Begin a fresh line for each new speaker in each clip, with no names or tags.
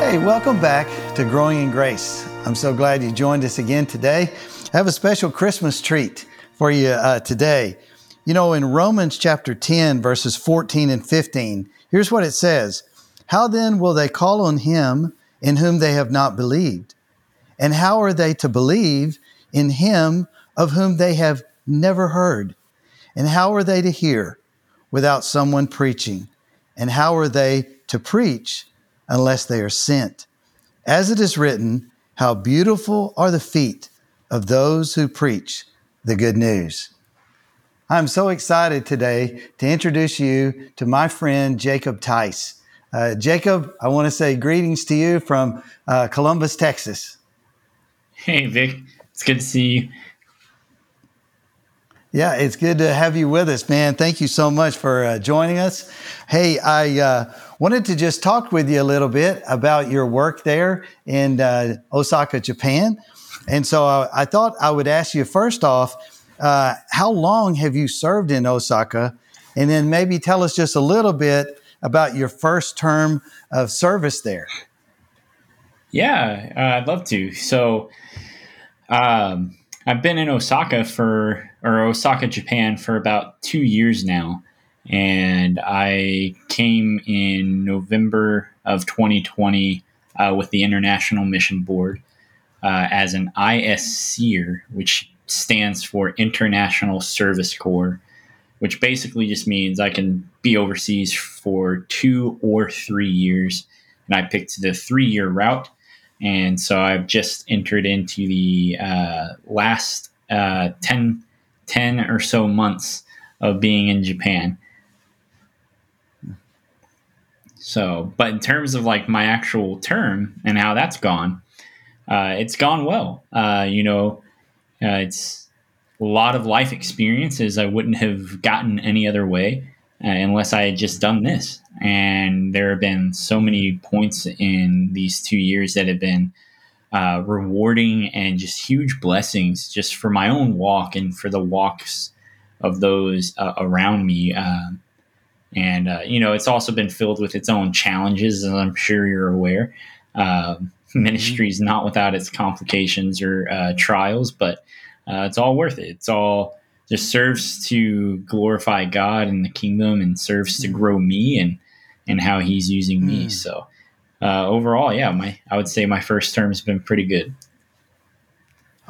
Hey, welcome back to Growing in Grace. I'm so glad you joined us again today. I have a special Christmas treat for you uh, today. You know, in Romans chapter 10, verses 14 and 15, here's what it says How then will they call on him in whom they have not believed? And how are they to believe in him of whom they have never heard? And how are they to hear without someone preaching? And how are they to preach unless they are sent. As it is written, How beautiful are the feet of those who preach the good news. I'm so excited today to introduce you to my friend Jacob Theiss. Uh, Jacob, I want to say greetings to you from uh, Columbus, Texas.
Hey, Vic. It's good to see you.
Yeah, it's good to have you with us, man. Thank you so much for uh, joining us. Hey, I uh, wanted to just talk with you a little bit about your work there in uh, Osaka, Japan. And so I, uh, I, thought I would ask you first off, uh, how long have you served in Osaka? And then maybe tell us just a little bit about your first term of service there.
Yeah, uh, I'd love to. So, um, I've been in Osaka for, or Osaka, Japan for about two years now and I came in November of 2020 uh, with the International Mission Board uh, as an ISCer, which stands for International Service Corps, which basically just means I can be overseas for two or three years. And I picked the three year route. And so I've just entered into the uh, last uh, 10, 10 or so months of being in Japan. So, but in terms of like my actual term and how that's gone, uh, it's gone well. Uh, you know, uh, it's a lot of life experiences I wouldn't have gotten any other way unless I had just done this. And there have been so many points in these two years that have been uh, rewarding and just huge blessings just for my own walk and for the walks of those uh, around me. Um, and uh, you know it's also been filled with its own challenges as i'm sure you're aware uh, ministry is not without its complications or uh, trials but uh, it's all worth it it's all just serves to glorify god and the kingdom and serves to grow me and and how he's using me mm. so uh, overall yeah my i would say my first term has been pretty good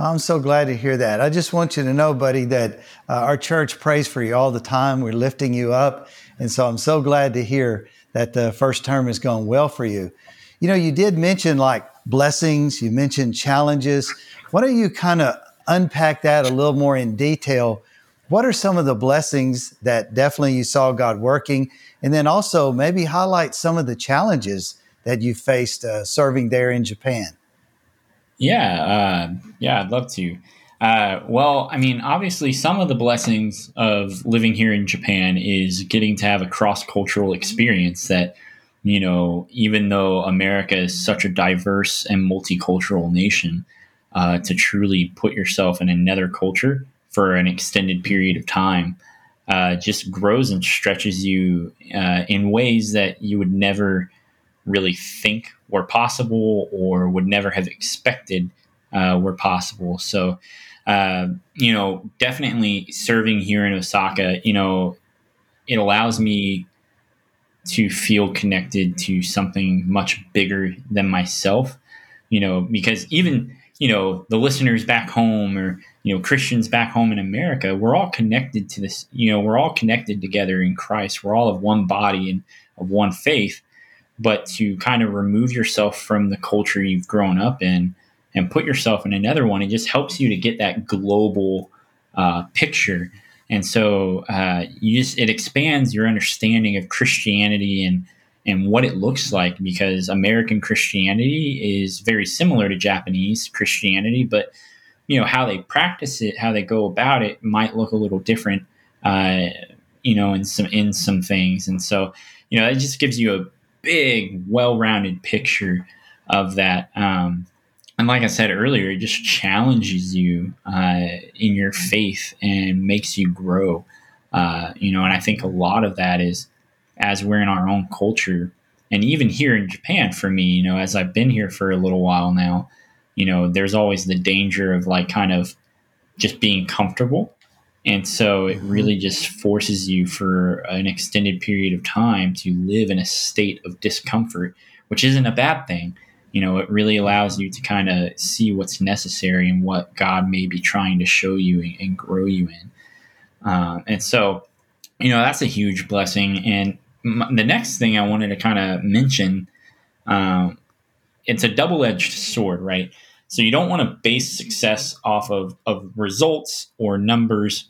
I'm so glad to hear that. I just want you to know, buddy, that uh, our church prays for you all the time. We're lifting you up. And so I'm so glad to hear that the first term has gone well for you. You know, you did mention like blessings, you mentioned challenges. Why don't you kind of unpack that a little more in detail? What are some of the blessings that definitely you saw God working? And then also maybe highlight some of the challenges that you faced uh, serving there in Japan.
Yeah, uh, yeah, I'd love to. Uh, well, I mean, obviously, some of the blessings of living here in Japan is getting to have a cross cultural experience that, you know, even though America is such a diverse and multicultural nation, uh, to truly put yourself in another culture for an extended period of time uh, just grows and stretches you uh, in ways that you would never really think were possible or would never have expected uh, were possible. So, uh, you know, definitely serving here in Osaka, you know, it allows me to feel connected to something much bigger than myself, you know, because even, you know, the listeners back home or, you know, Christians back home in America, we're all connected to this, you know, we're all connected together in Christ. We're all of one body and of one faith but to kind of remove yourself from the culture you've grown up in and put yourself in another one, it just helps you to get that global uh, picture. and so uh, you just it expands your understanding of Christianity and and what it looks like because American Christianity is very similar to Japanese Christianity, but you know how they practice it, how they go about it might look a little different, uh, you know, in some in some things, and so you know it just gives you a big, well-rounded picture of that. Um, and like I said earlier, it just challenges you uh, in your faith and makes you grow. Uh, you know, and I think a lot of that is as we're in our own culture, and even here in Japan, for me, you know, as I've been here for a little while now, you know, there's always the danger of like kind of just being comfortable. And so it mm-hmm. really just forces you for an extended period of time to live in a state of discomfort, which isn't a bad thing. You know, it really allows you to kind of see what's necessary and what God may be trying to show you and, grow you in. Uh, and so, you know, that's a huge blessing. And the next thing I wanted to kind of mention, um, it's a double edged sword, right? So you don't want to base success off of, of results or numbers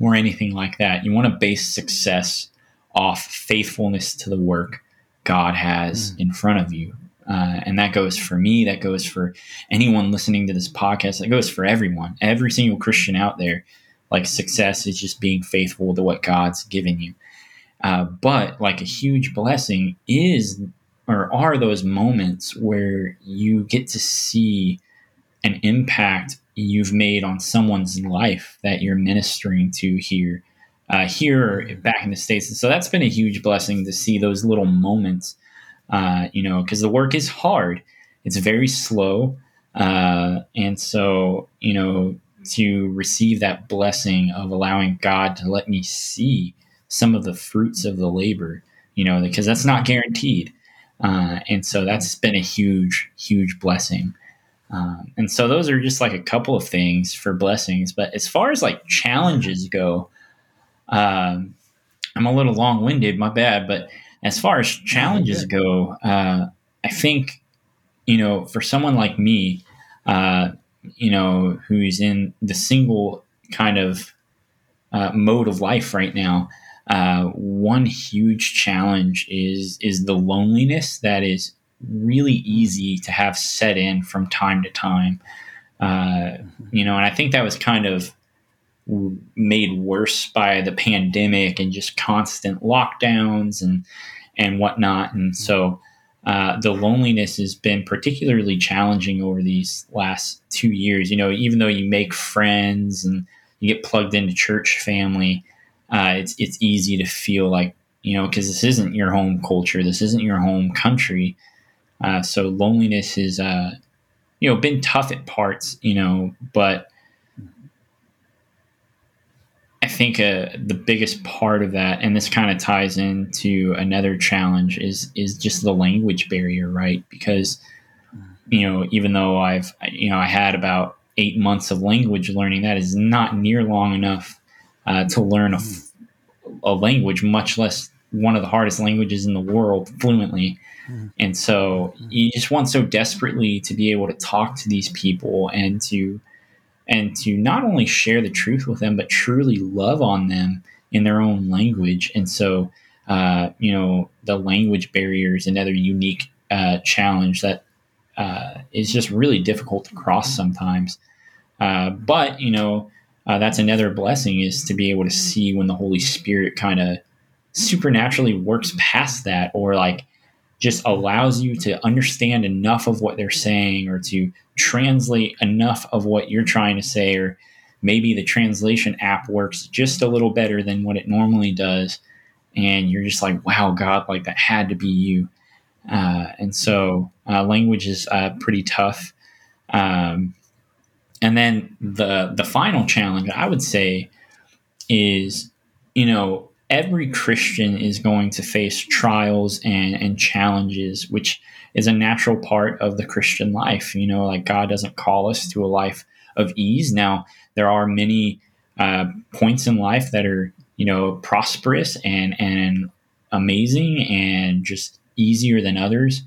or anything like that. You want to base success off faithfulness to the work God has mm. in front of you. Uh, and that goes for me, that goes for anyone listening to this podcast, that goes for everyone, every single Christian out there. Like success is just being faithful to what God's given you. Uh, but like a huge blessing is or are those moments where you get to see an impact you've made on someone's life that you're ministering to here uh, here back in the states. And so that's been a huge blessing to see those little moments uh, you know because the work is hard. It's very slow uh, and so you know to receive that blessing of allowing god to let me see some of the fruits of the labor, you know, because that's not guaranteed. Uh, and so that's been a huge, huge blessing. Um, and so those are just like a couple of things for blessings. But as far as like challenges go, um, I'm a little long winded, my bad. But as far as challenges go, uh, I think, you know, for someone like me, uh, you know, who's in the single kind of uh, mode of life right now, uh, one huge challenge is is the loneliness that is really easy to have set in from time to time. Uh, you know, and I think that was kind of made worse by the pandemic and just constant lockdowns and and whatnot. And so uh, the loneliness has been particularly challenging over these last two years. You know, even though you make friends and you get plugged into church family, uh, it's it's easy to feel like you know because this isn't your home culture, this isn't your home country. Uh, so loneliness is uh, you know been tough at parts, you know, but I think uh, the biggest part of that, and this kind of ties into another challenge, is is just the language barrier, right? Because you know, even though I've you know I had about eight months of language learning, that is not near long enough uh, to learn a, a, language, much less one of the hardest languages in the world fluently. Mm-hmm. And so you just want so desperately to be able to talk to these people and to and to not only share the truth with them, but truly love on them in their own language. And so, uh, you know, the language barrier is another unique uh, challenge that uh, is just really difficult to cross sometimes. Uh, but you know, uh, that's another blessing is to be able to see when the Holy Spirit kind of supernaturally works past that or like just allows you to understand enough of what they're saying or to translate enough of what you're trying to say or maybe the translation app works just a little better than what it normally does. And you're just like wow god like that had to be you. Uh, and so uh, language is uh, pretty tough. Um, and then the the final challenge I would say is, you know, every Christian is going to face trials and, and challenges, which is a natural part of the Christian life. You know, like God doesn't call us to a life of ease. Now, there are many uh, points in life that are, you know, prosperous and and amazing and just easier than others.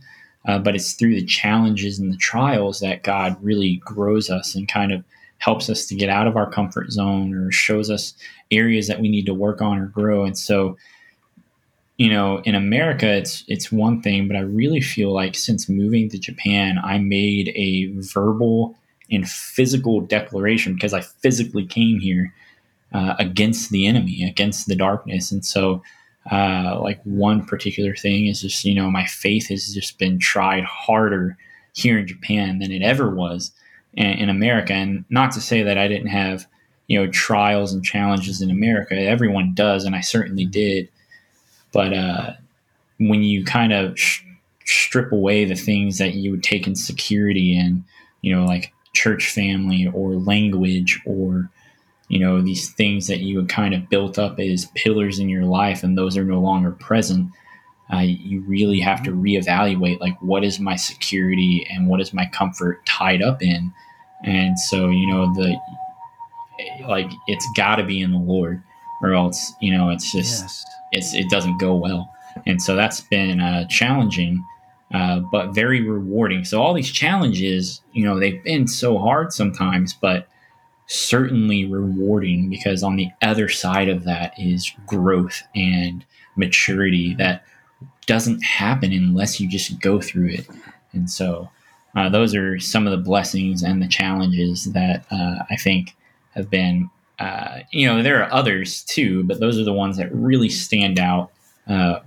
Uh, but it's through the challenges and the trials that God really grows us and kind of helps us to get out of our comfort zone or shows us areas that we need to work on or grow. And so, you know, in America, it's it's one thing, but I really feel like since moving to Japan, I made a verbal and physical declaration because I physically came here uh, against the enemy, against the darkness, and so. Uh, like one particular thing is just you know my faith has just been tried harder here in Japan than it ever was in, in America. And not to say that I didn't have, you know, trials and challenges in America. Everyone does, and I certainly did. But uh, when you kind of sh- strip away the things that you would take in security and, you know, like church family or language or, you know, these things that you had kind of built up as pillars in your life and those are no longer present, uh, you really have to reevaluate like what is my security and what is my comfort tied up in? And so you know the like it's got to be in the lord or else you know it's just yes. it's it doesn't go well. And so that's been uh, challenging uh, but very rewarding. So all these challenges you know they've been so hard sometimes but certainly rewarding because on the other side of that is growth and maturity that doesn't happen unless you just go through it. And so uh, those are some of the blessings and the challenges that uh, I think have been, uh, you know, there are others too, but those are the ones that really stand out uh,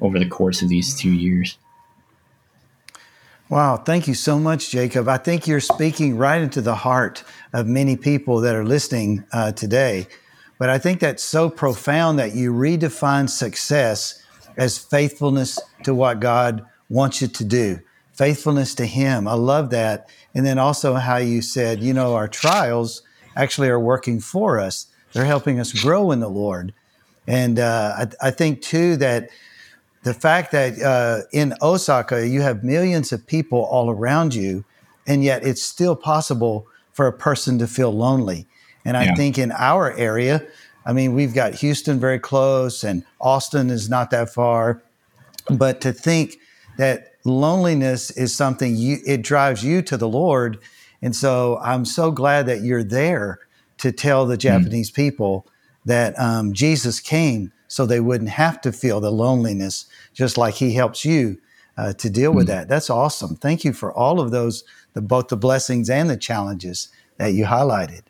over the course of these two years.
Wow, thank you so much, Jacob. I think you're speaking right into the heart of many people that are listening uh, today. But I think that's so profound that you redefine success as faithfulness to what God wants you to do, faithfulness to Him. I love that. And then also how you said, you know, our trials actually are working for us, they're helping us grow in the Lord. And uh, I, I, think too that the fact that uh, in Osaka you have millions of people all around you, and yet it's still possible for a person to feel lonely. And I yeah. think in our area, I mean, we've got Houston very close and Austin is not that far. But to think that loneliness is something you, it drives you to the Lord. And so I'm so glad that you're there to tell the hmm. Japanese mm. people that um, Jesus came so they wouldn't have to feel the loneliness, just like he helps you uh, to deal with hmm. that. That's awesome. Thank you for all of those, the, both the blessings and the challenges that you highlighted.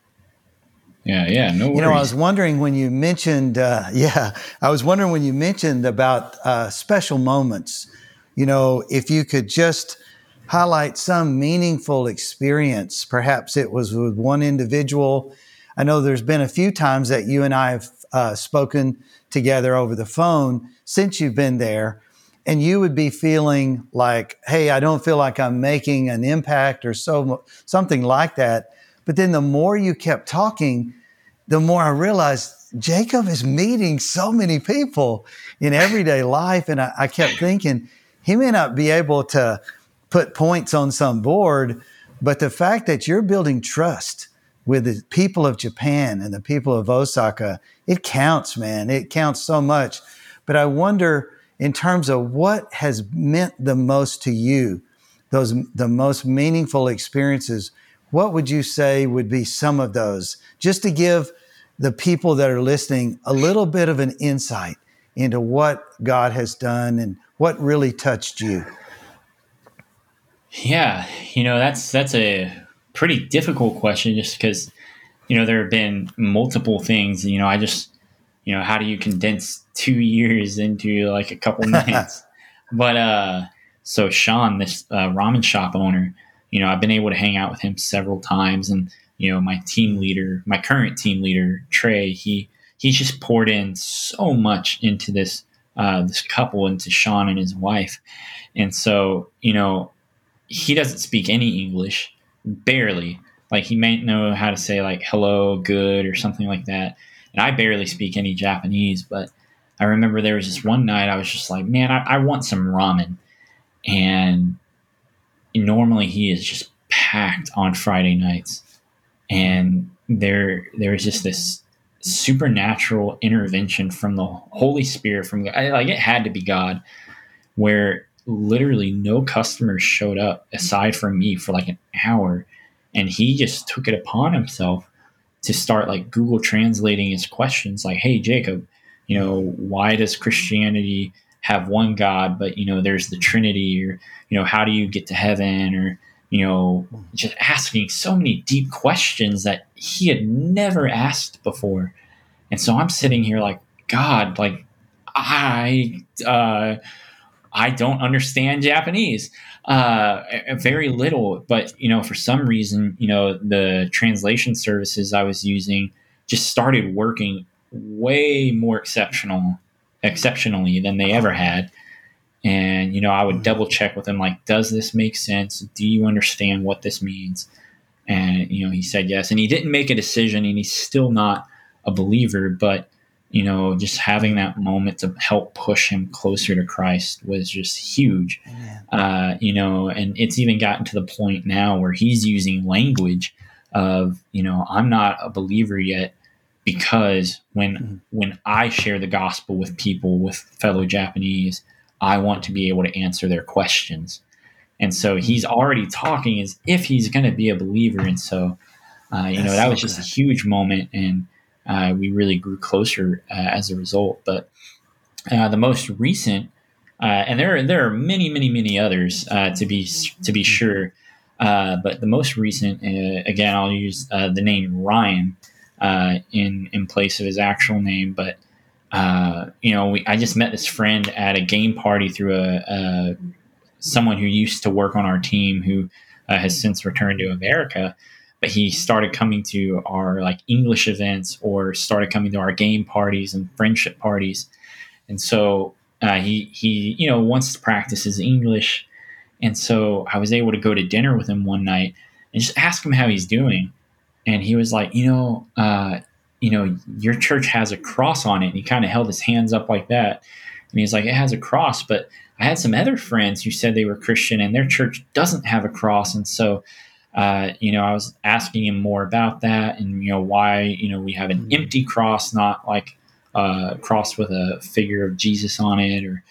Yeah, yeah, no worries.
You know, I was wondering when you mentioned, uh, yeah, I was wondering when you mentioned about uh, special moments. You know, if you could just highlight some meaningful experience, perhaps it was with one individual. I know there's been a few times that you and I have uh, spoken together over the phone since you've been there, and you would be feeling like, "Hey, I don't feel like I'm making an impact," or so something like that but then the more you kept talking, the more I realized Jacob is meeting so many people in everyday life. And I, I kept thinking he may not be able to put points on some board, but the fact that you're building trust with the people of Japan and the people of Osaka, it counts, man. It counts so much. But I wonder, in terms of what has meant the most to you, those the most meaningful experiences what would you say would be some of those? Just to give the people that are listening a little bit of an insight into what God has done and what really touched you.
Yeah, you know, that's that's a pretty difficult question just because you know there have been multiple things, you know, I just you know, how do you condense 2 years into like a couple minutes? but uh so Sean, this uh, ramen shop owner, you know, I've been able to hang out with him several times, and you know, my team leader, my current team leader, Trey, he he's just poured in so much into this uh, this couple, into Sean and his wife, and so you know, he doesn't speak any English, barely. Like he might know how to say like hello, good, or something like that, and I barely speak any Japanese, but. I remember there was this one night I was just like, man, I, I want some ramen. And normally he is just packed on Friday nights, and there there is just this supernatural intervention from the Holy Spirit from like it had to be God, where literally no customers showed up aside from me for like an hour, and he just took it upon himself to start like Google translating his questions, like, "Hey, Jacob, you know, why does Christianity have one God, but you know, there's the Trinity, or you know, how do you get to heaven, or you know, just asking so many deep questions that he had never asked before." And so I'm sitting here like, God, like I uh, I don't understand Japanese uh, very little, but you know, for some reason, you know, the translation services I was using just started working way more exceptional, exceptionally than they ever had. And you know, I would double check with him, like, does this make sense? Do you understand what this means? And you know, he said yes, and he didn't make a decision, and he's still not a believer, but you know, just having that moment to help push him closer to Christ was just huge. Uh, you know, and it's even gotten to the point now where he's using language of, you know, I'm not a believer yet because when mm-hmm. when I share the gospel with people, with fellow Japanese, I want to be able to answer their questions. And so mm-hmm. he's already talking as if he's going to be a believer. And so, uh, you That's know, that so was just good. a huge moment. And uh, we really grew closer uh, as a result. But uh, the most recent, uh, and there are, there are many, many, many others uh, to be to be sure. but the most recent, again, I'll use the name Ryan in in place of his actual name. But you know, we, I just met this friend at a game party through a, a someone who used to work on our team who has since returned to America but he started coming to our like English events or started coming to our game parties and friendship parties. And so uh, he he you know wants to practice his English, and so I was able to go to dinner with him one night and just ask him how he's doing, and he was like, you know, uh, you know, your church has a cross on it, and he kind of held his hands up like that, and he's like, it has a cross, but I had some other friends who said they were Christian and their church doesn't have a cross, and so uh, you know, I was asking him more about that and, you know, why, you know, we have an mm-hmm. empty cross, not like a cross with a figure of Jesus on it or,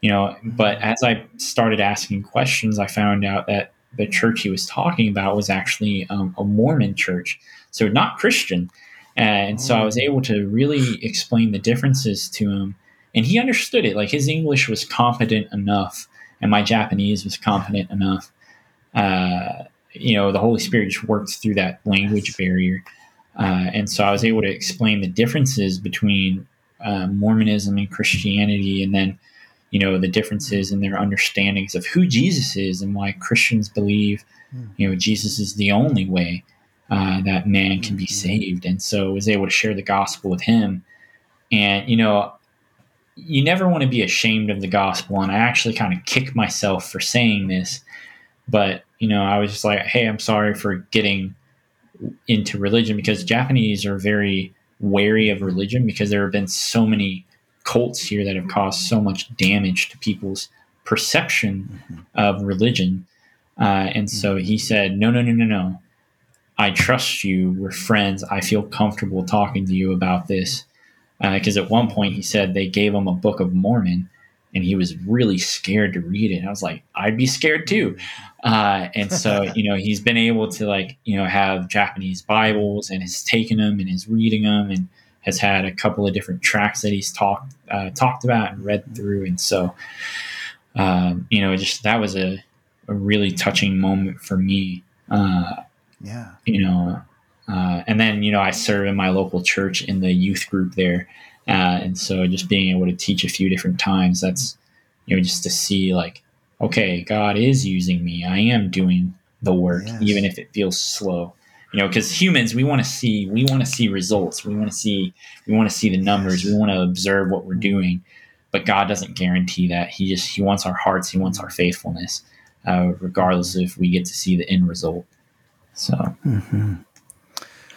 you know, but mm-hmm. as I started asking questions, I found out that the church he was talking about was actually um, a Mormon church. So not Christian. And so I was oh. able to really explain the differences to him and he understood it. Like his English was competent enough and my Japanese was competent enough. Uh, you know, the Holy Spirit just worked through that language barrier. Uh, and so I was able to explain the differences between uh, Mormonism and Christianity, and then, you know, the differences in their understandings of who Jesus is and why Christians believe, hmm. you know, Jesus is the only way uh, that man can be hmm. saved. And so I was able to share the gospel with him. And, you know, you never want to be ashamed of the gospel. And I actually kind of kick myself for saying this, but you know, I was just like, hey, I'm sorry for getting into religion because Japanese are very wary of religion because there have been so many cults here that have caused so much damage to people's perception mm-hmm. of religion. Uh, and so mm-hmm. he said, no, no, no, no, no. I trust you. We're friends. I feel comfortable talking to you about this. Because uh, at one point he said they gave him a Book of Mormon and he was really scared to read it. And I was like, I'd be scared too. Uh, and so, you know, he's been able to like, you know, have Japanese Bibles and has taken them and is reading them and has had a couple of different tracts that he's talked uh, talked about and read through. And so, um, you know, just that was a, a really touching moment for me. Uh,
yeah.
You know, uh, and then, you know, I serve in my local church in the youth group there. Uh, and so just being able to teach a few different times, that's, you know, just to see like, okay, God is using me. I am doing the work, yes. even if it feels slow. You know, because humans, we want to see, we want to see results. We want to see, we want to see the numbers. Yes. We want to observe what we're doing. But God doesn't guarantee that. He just He wants our hearts. He wants our faithfulness, uh, regardless if we get to see the end result. So, mm-hmm.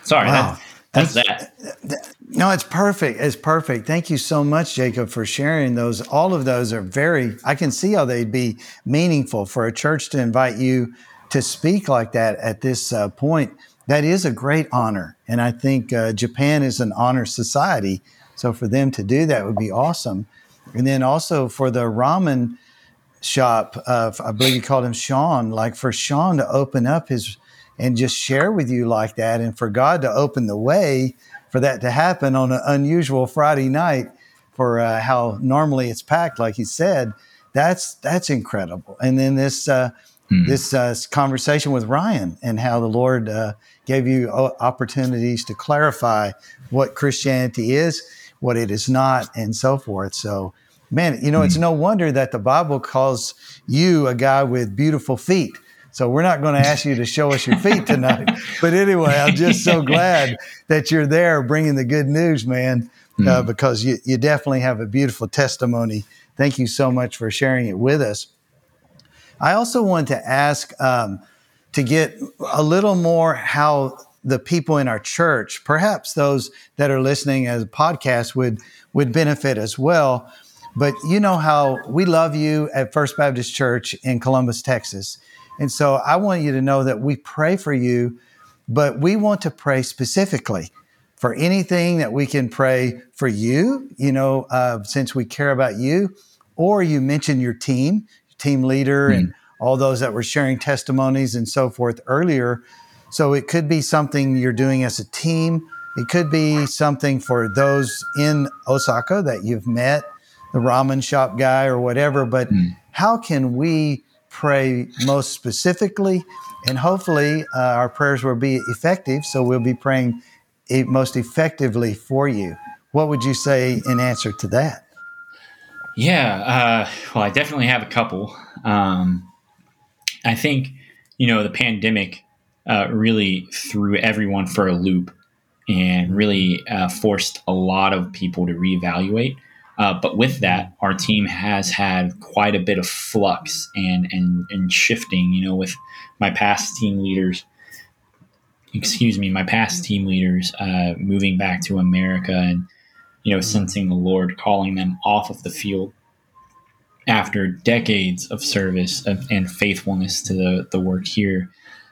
sorry, wow. that, that's, that.
No, it's perfect. It's perfect. Thank you so much, Jacob, for sharing those. All of those are very, I can see how they'd be meaningful for a church to invite you to speak like that at this uh, point. That is a great honor. And I think uh, Japan is an honor society. So for them to do that would be awesome. And then also for the ramen shop, uh, I believe you called him Sean, like for Sean to open up his and just share with you like that and for God to open the way for that to happen on an unusual Friday night for uh, how normally it's packed, like you said, that's that's incredible. And then this uh, mm. this uh, conversation with Ryan and how the Lord uh, gave you opportunities to clarify what Christianity is, what it is not, and so forth. So, man, you know, mm. it's no wonder that the Bible calls you a guy with beautiful feet. So we're not going to ask you to show us your feet tonight. but anyway, I'm just so glad that you're there bringing the good news, man, mm. uh, hmm. because you, you definitely have a beautiful testimony. Thank you so much for sharing it with us. I also want to ask um, to get a little more how the people in our church, perhaps those that are listening as a podcast, would would benefit as well. But you know how we love you at First Baptist Church in Columbus, Texas. And so I want you to know that we pray for you, but we want to pray specifically for anything that we can pray for you, you know, uh, since we care about you, or you mentioned your team, team leader, mm. and all those that were sharing testimonies and so forth earlier. So it could be something you're doing as a team. It could be something for those in Osaka that you've met, the ramen shop guy or whatever. But mm. how can we pray most specifically? And hopefully uh, our prayers will be effective. So we'll be praying most effectively for you. What would you say in answer to that?
Yeah, uh, well, I definitely have a couple. Um, I think, you know, the pandemic uh, really threw everyone for a loop and really uh, forced a lot of people to reevaluate. Uh, but with that, our team has had quite a bit of flux and, and, and shifting, you know, with my past team leaders, excuse me, my past team leaders uh, moving back to America and, you know, sensing the Lord calling them off of the field after decades of service and faithfulness to the, the work here,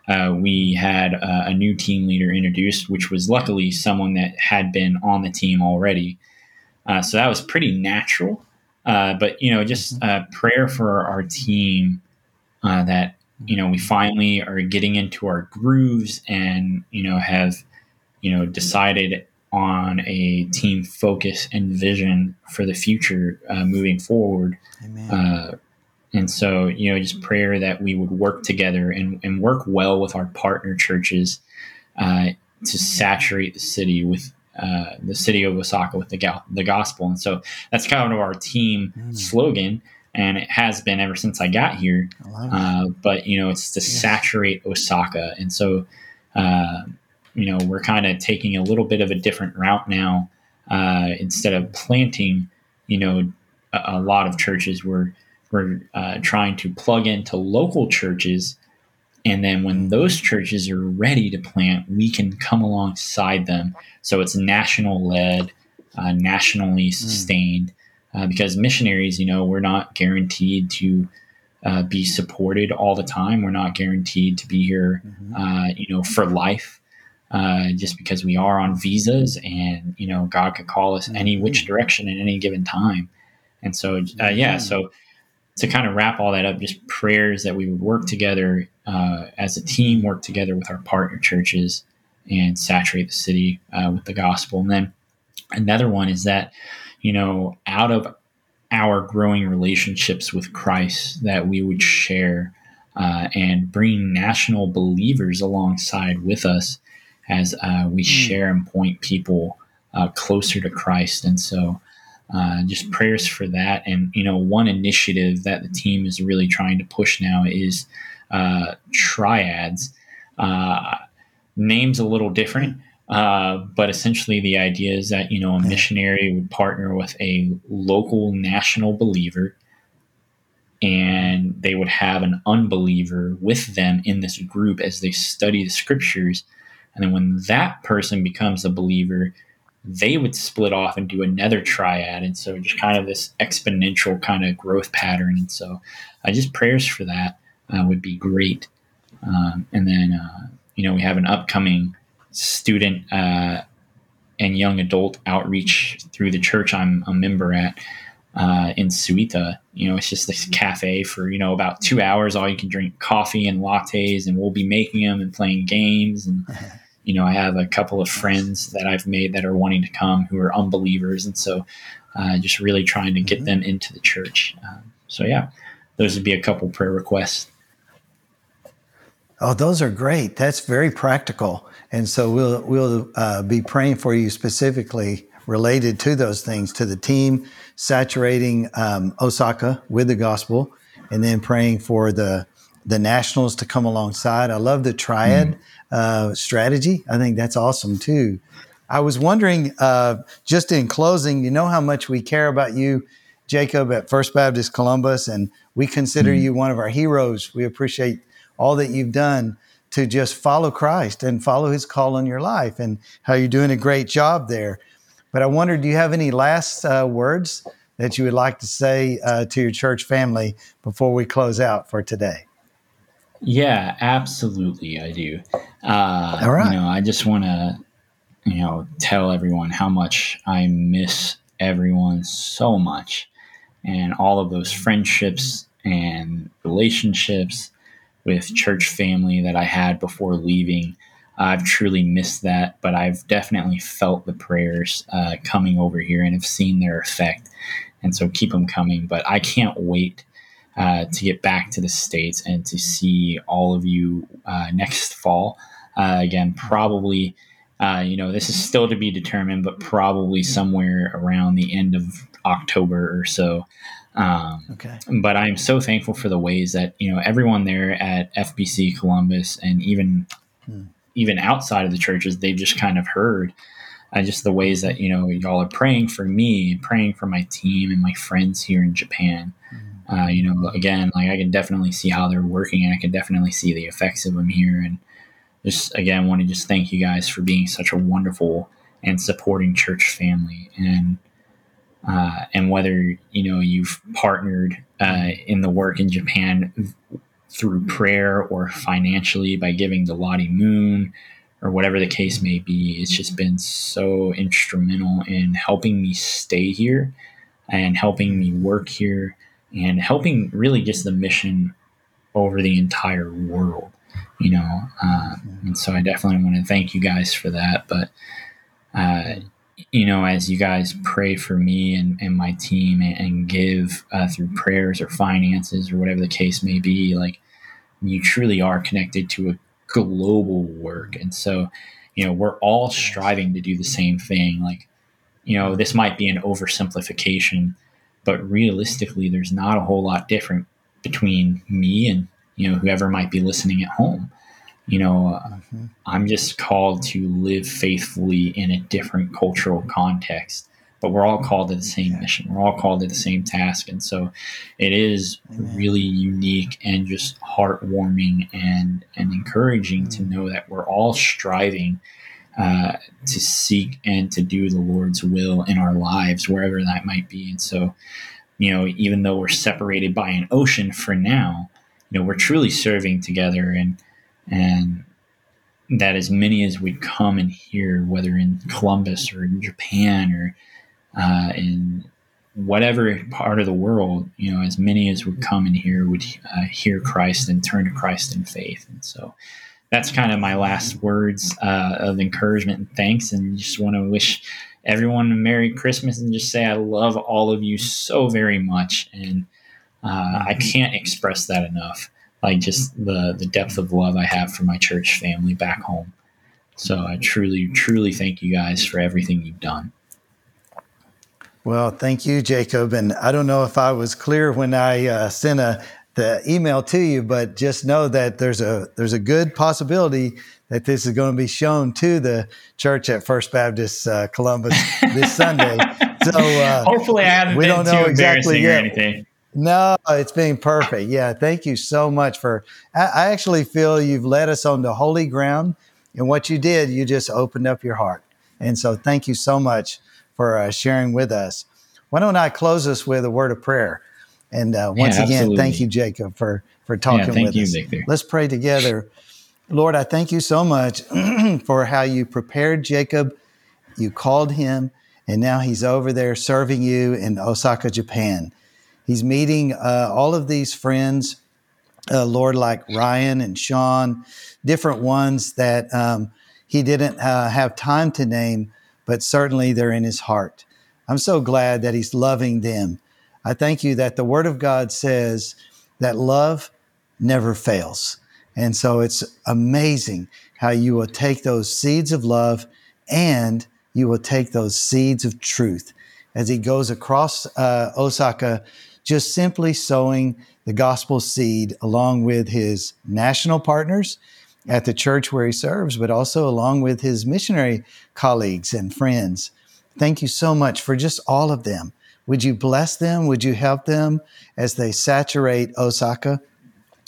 uh, we had uh, a new team leader introduced, which was luckily someone that had been on the team already. Uh, so that was pretty natural. Uh, but, you know, just mm-hmm. prayer for our team uh, that, you know, we finally are getting into our grooves and, you know, have, you know, decided on a team focus and vision for the future uh, moving forward. Uh, and so, you know, just prayer that we would work together and, and work well with our partner churches uh, to saturate the city with uh, the city of Osaka with the, the gospel. And so that's kind of our team mm. slogan. And it has been ever since I got here. I uh, but, you know, it's to yes. saturate Osaka. And so, uh, you know, we're kind of taking a little bit of a different route now. Uh, instead of planting, you know, a, a lot of churches, we're we're uh, trying to plug into local churches, and then when those churches are ready to plant, we can come alongside them. So it's national led, uh, nationally hmm. sustained. Mm. because missionaries, you know, we're not guaranteed to uh, be supported all the time. We're not guaranteed to be here, mm-hmm. uh, you know, for life uh, just because we are on visas and you know God could call us any which mm-hmm. direction at any given time. And so, uh, yeah, so to kind of wrap all that up, just prayers that we would work together uh, as a team, work together with our partner churches, and saturate the city uh, with the gospel. And then another one is that you know out of our growing relationships with Christ, that we would share. Uh, and bring national believers alongside with us as uh, we mm. share and point people uh, closer to Christ. And so, uh, just prayers for that. And you know, one initiative that the team is really trying to push now is uh, triads. Uh, names a little different. Uh, but essentially, the idea is that you know a missionary would partner with a local national believer, and they would have an unbeliever with them in this group as they study the scriptures and then when that person becomes a believer, they would split off and do another triad. And so just kind of this exponential kind of growth pattern. And so uh, just prayers for that uh, would be great. Um, and then, uh, you know, we have an upcoming student uh, and young adult outreach through the church I'm a member at. uh, in Suita. You know, it's just this cafe for you know about two hours. All you can drink coffee and lattes, and we'll be making them and playing games. And you know, I have a couple of friends that I've made that are wanting to come who are unbelievers, and so uh, just really trying to get mm-hmm. them into the church. Um, so yeah, those would be a couple prayer requests.
Oh, those are great. That's very practical. And so we'll we'll uh, be praying for you specifically related to those things, to the team saturating um, Osaka with the gospel, and then praying for the the nationals to come alongside. I love the triad mm. uh, strategy. I think that's awesome too. I was wondering, uh, just in closing, you know how much we care about you, Jacob, at First Baptist Columbus, and we consider mm. you one of our heroes. We appreciate all that you've done to just follow Christ and follow his call in your life and how you're doing a great job there. But I wonder, do you have any last uh, words that you would like to say uh, to your church family before we close out for today?
Yeah, absolutely, I do. Uh, All right. You know, I just want to, you know, tell everyone how much I miss everyone so much, and all of those friendships and relationships with church family that I had before leaving. I've truly missed that, but I've definitely felt the prayers uh, coming over here and have seen their effect. And so keep them coming. But I can't wait uh, to get back to the States and to see all of you uh, next fall. Uh, again, probably, uh, you know, this is still to be determined, but probably somewhere around the end of October or so. Um, okay. But I'm so thankful for the ways that you know everyone there at FBC Columbus and even hmm. even outside of the churches, they've just kind of heard uh, just the ways that you know y'all are praying for me, and praying for my team and my friends here in Japan. Hmm. Uh, you know, again, like I can definitely see how they're working, and I can definitely see the effects of them here. And just again, want to just thank you guys for being such a wonderful and supporting church family. And uh, and whether you know you've partnered uh, in the work in Japan through prayer or financially by giving the Lottie Moon or whatever the case may be, it's just been so instrumental in helping me stay here and helping me work here and helping really just the mission over the entire world, you know. Uh, and so I definitely want to thank you guys for that. But uh, you know, as you guys pray for me and, and my team and, and give uh, through prayers or finances or whatever the case may be, like you truly are connected to a global work. And so, you know, we're all striving to do the same thing. Like, you know, this might be an oversimplification, but realistically, there's not a whole lot different between me and, you know, whoever might be listening at home you know mm-hmm. i'm just called to live faithfully in a different cultural context but we're all called to the same mission we're all called to the same task and so it is Amen. really unique and just heartwarming and and encouraging mm-hmm. to mm. know that we're all striving uh, to seek and to do the lord's will in our lives wherever that might be and so you know even though we're separated by an ocean for now you know we're truly serving together and and that as many as would come and hear, whether in Columbus or in Japan or uh, in whatever part of the world, you know, as many as would come and hear would uh, hear Christ and turn to Christ in faith. And so that's kind of my last words uh, of encouragement and thanks. And just want to wish everyone a Merry Christmas and just say I love all of you so very much. And uh, I can't express that enough like just the the depth of love I have for my church family back home. So I truly, truly thank you guys for everything you've done.
Well, thank you, Jacob. And I don't know if I was clear when I uh, sent a the email to you, but just know that there's a there's a good possibility that this is going to be shown to the church at First Baptist uh, Columbus this Sunday.
So uh, hopefully, I haven't we don't know exactly yet. anything.
No, it's been perfect. Yeah, thank you so much for. I, actually feel you've led us on the holy ground, and what you did, you just opened up your heart, and so thank you so much for uh, sharing with us. Why don't I close us with a word of prayer? And uh, once yeah, again, thank you, Jacob, for for talking yeah, with you, us. Victor. Let's pray together. Lord, I thank you so much for how you prepared Jacob, you called him, and now he's over there serving you in Osaka, Japan. He's meeting uh, all of these friends, uh, Lord, like Ryan and Sean, different ones that um, he didn't uh, have time to name, but certainly they're in his heart. I'm so glad that he's loving them. I thank you that the Word of God says that love never fails. And so it's amazing how you will take those seeds of love and you will take those seeds of truth as he goes across uh, Osaka, just simply sowing the gospel seed along with his national partners at the church where he serves, but also along with his missionary colleagues and friends. Thank you so much for just all of them. Would you bless them? Would you help them as they saturate Osaka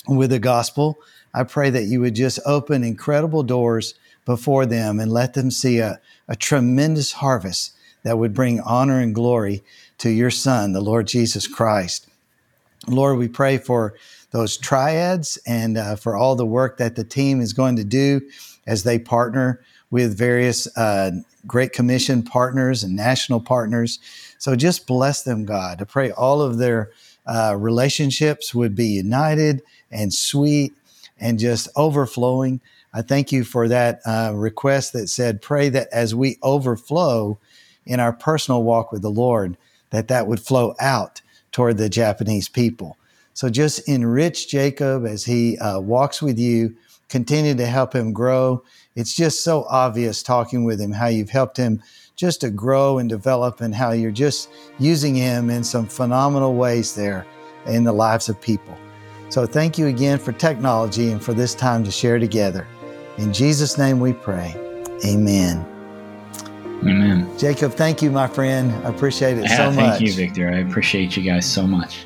with the gospel? I pray that you would just open incredible doors before them and let them see a, a tremendous harvest that would bring honor and glory to your Son, the Lord Jesus Christ. Lord, we pray for those triads and uh, for all the work that the team is going to do as they partner with various uh, Great Commission partners and national partners. So just bless them, God. I pray all of their uh, relationships would be united and sweet and just overflowing. I thank you for that uh, request that said, pray that as we overflow in our personal walk with the Lord, that that would flow out toward the Japanese people. So just enrich Jacob as he uh, walks with you, continue to help him grow. It's just so obvious talking with him how you've helped him just to grow and develop and how you're just using him in some phenomenal ways there in the lives of people. So thank you again for technology and for this time to share together. In Jesus' name we pray. Amen.
Amen.
Jacob, thank you, my friend. I appreciate it
yeah,
so much.
Thank you, Victor. I appreciate you guys so much.